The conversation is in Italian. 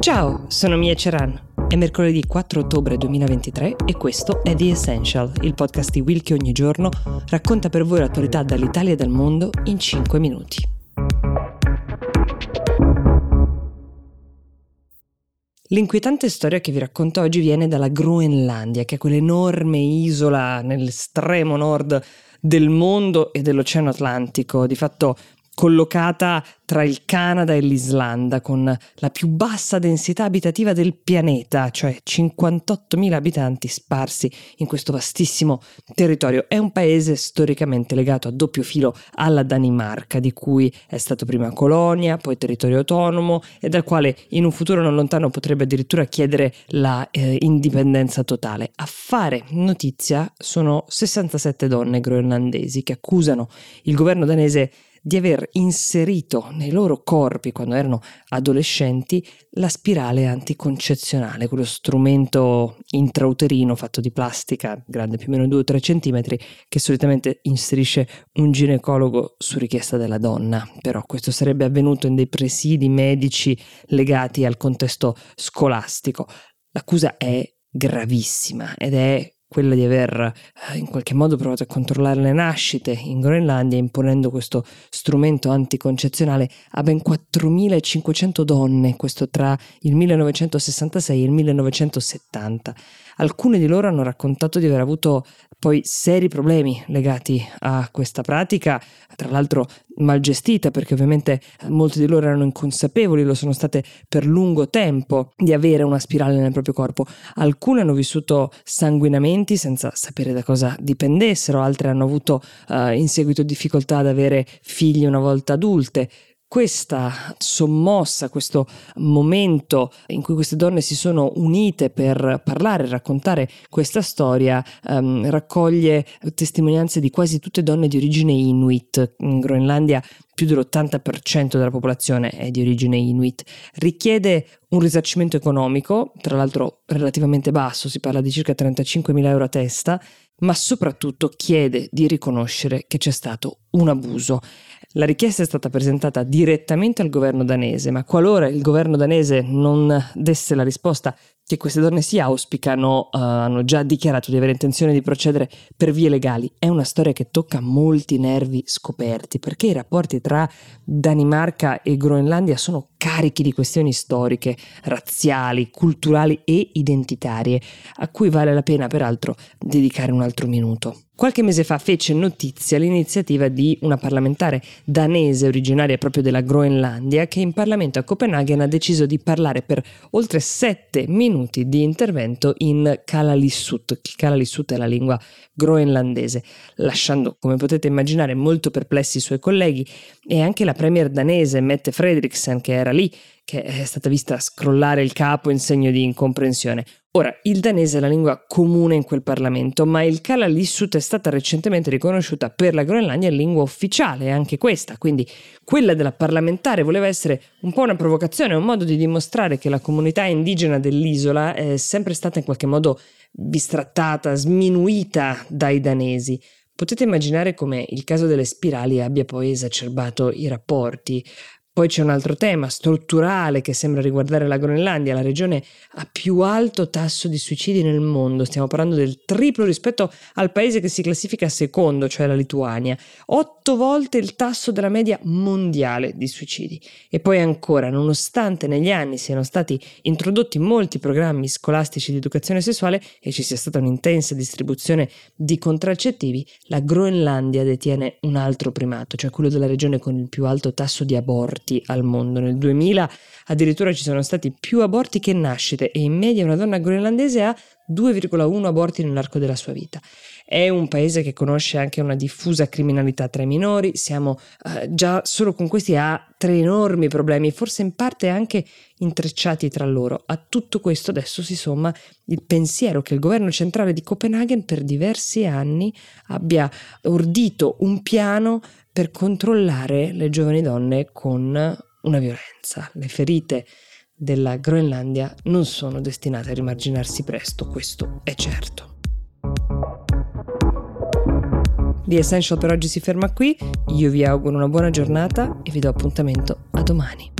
Ciao, sono Mia Ceran. È mercoledì 4 ottobre 2023 e questo è The Essential, il podcast di Will che ogni giorno racconta per voi l'attualità dall'Italia e dal mondo in 5 minuti. L'inquietante storia che vi racconto oggi viene dalla Groenlandia, che è quell'enorme isola nell'estremo nord del mondo e dell'Oceano Atlantico, di fatto collocata tra il Canada e l'Islanda, con la più bassa densità abitativa del pianeta, cioè 58.000 abitanti sparsi in questo vastissimo territorio. È un paese storicamente legato a doppio filo alla Danimarca, di cui è stato prima colonia, poi territorio autonomo e dal quale in un futuro non lontano potrebbe addirittura chiedere la eh, indipendenza totale. A fare notizia sono 67 donne groenlandesi che accusano il governo danese di aver inserito nei loro corpi, quando erano adolescenti, la spirale anticoncezionale, quello strumento intrauterino fatto di plastica, grande più o meno 2 3 cm, che solitamente inserisce un ginecologo su richiesta della donna. Però questo sarebbe avvenuto in dei presidi medici legati al contesto scolastico. L'accusa è gravissima ed è quella di aver eh, in qualche modo provato a controllare le nascite in Groenlandia imponendo questo strumento anticoncezionale a ben 4.500 donne, questo tra il 1966 e il 1970. Alcune di loro hanno raccontato di aver avuto poi seri problemi legati a questa pratica, tra l'altro mal gestita perché ovviamente molti di loro erano inconsapevoli, lo sono state per lungo tempo di avere una spirale nel proprio corpo. Alcune hanno vissuto sanguinamenti senza sapere da cosa dipendessero, altre hanno avuto uh, in seguito difficoltà ad avere figli una volta adulte questa sommossa, questo momento in cui queste donne si sono unite per parlare, raccontare questa storia, um, raccoglie testimonianze di quasi tutte donne di origine inuit. In Groenlandia più dell'80% della popolazione è di origine inuit. Richiede un risarcimento economico, tra l'altro relativamente basso, si parla di circa 35.000 euro a testa, ma soprattutto chiede di riconoscere che c'è stato un abuso. La richiesta è stata presentata direttamente al governo danese, ma qualora il governo danese non desse la risposta che queste donne si auspicano, uh, hanno già dichiarato di avere intenzione di procedere per vie legali. È una storia che tocca molti nervi scoperti, perché i rapporti tra Danimarca e Groenlandia sono carichi di questioni storiche, razziali, culturali e identitarie, a cui vale la pena peraltro dedicare un altro minuto. Qualche mese fa fece notizia l'iniziativa di una parlamentare danese originaria proprio della Groenlandia che in Parlamento a Copenaghen ha deciso di parlare per oltre sette minuti di intervento in Kalalissut. Kalalissut è la lingua groenlandese, lasciando, come potete immaginare, molto perplessi i suoi colleghi e anche la premier danese Mette Frederiksen che era lì che è stata vista scrollare il capo in segno di incomprensione. Ora, il danese è la lingua comune in quel Parlamento, ma il Kalalissut è stata recentemente riconosciuta per la Groenlandia lingua ufficiale, anche questa, quindi quella della parlamentare voleva essere un po' una provocazione, un modo di dimostrare che la comunità indigena dell'isola è sempre stata in qualche modo bistrattata, sminuita dai danesi. Potete immaginare come il caso delle spirali abbia poi esacerbato i rapporti. Poi c'è un altro tema strutturale che sembra riguardare la Groenlandia, la regione a più alto tasso di suicidi nel mondo, stiamo parlando del triplo rispetto al paese che si classifica secondo, cioè la Lituania, otto volte il tasso della media mondiale di suicidi. E poi ancora, nonostante negli anni siano stati introdotti molti programmi scolastici di educazione sessuale e ci sia stata un'intensa distribuzione di contraccettivi, la Groenlandia detiene un altro primato, cioè quello della regione con il più alto tasso di aborti aborti al mondo. Nel 2000 addirittura ci sono stati più aborti che nascite e in media una donna groenlandese ha 2,1 aborti nell'arco della sua vita. È un paese che conosce anche una diffusa criminalità tra i minori, siamo eh, già solo con questi a tre enormi problemi, forse in parte anche intrecciati tra loro. A tutto questo adesso si somma il pensiero che il governo centrale di Copenaghen per diversi anni abbia ordito un piano per controllare le giovani donne con una violenza. Le ferite della Groenlandia non sono destinate a rimarginarsi presto, questo è certo. The Essential per oggi si ferma qui, io vi auguro una buona giornata e vi do appuntamento a domani.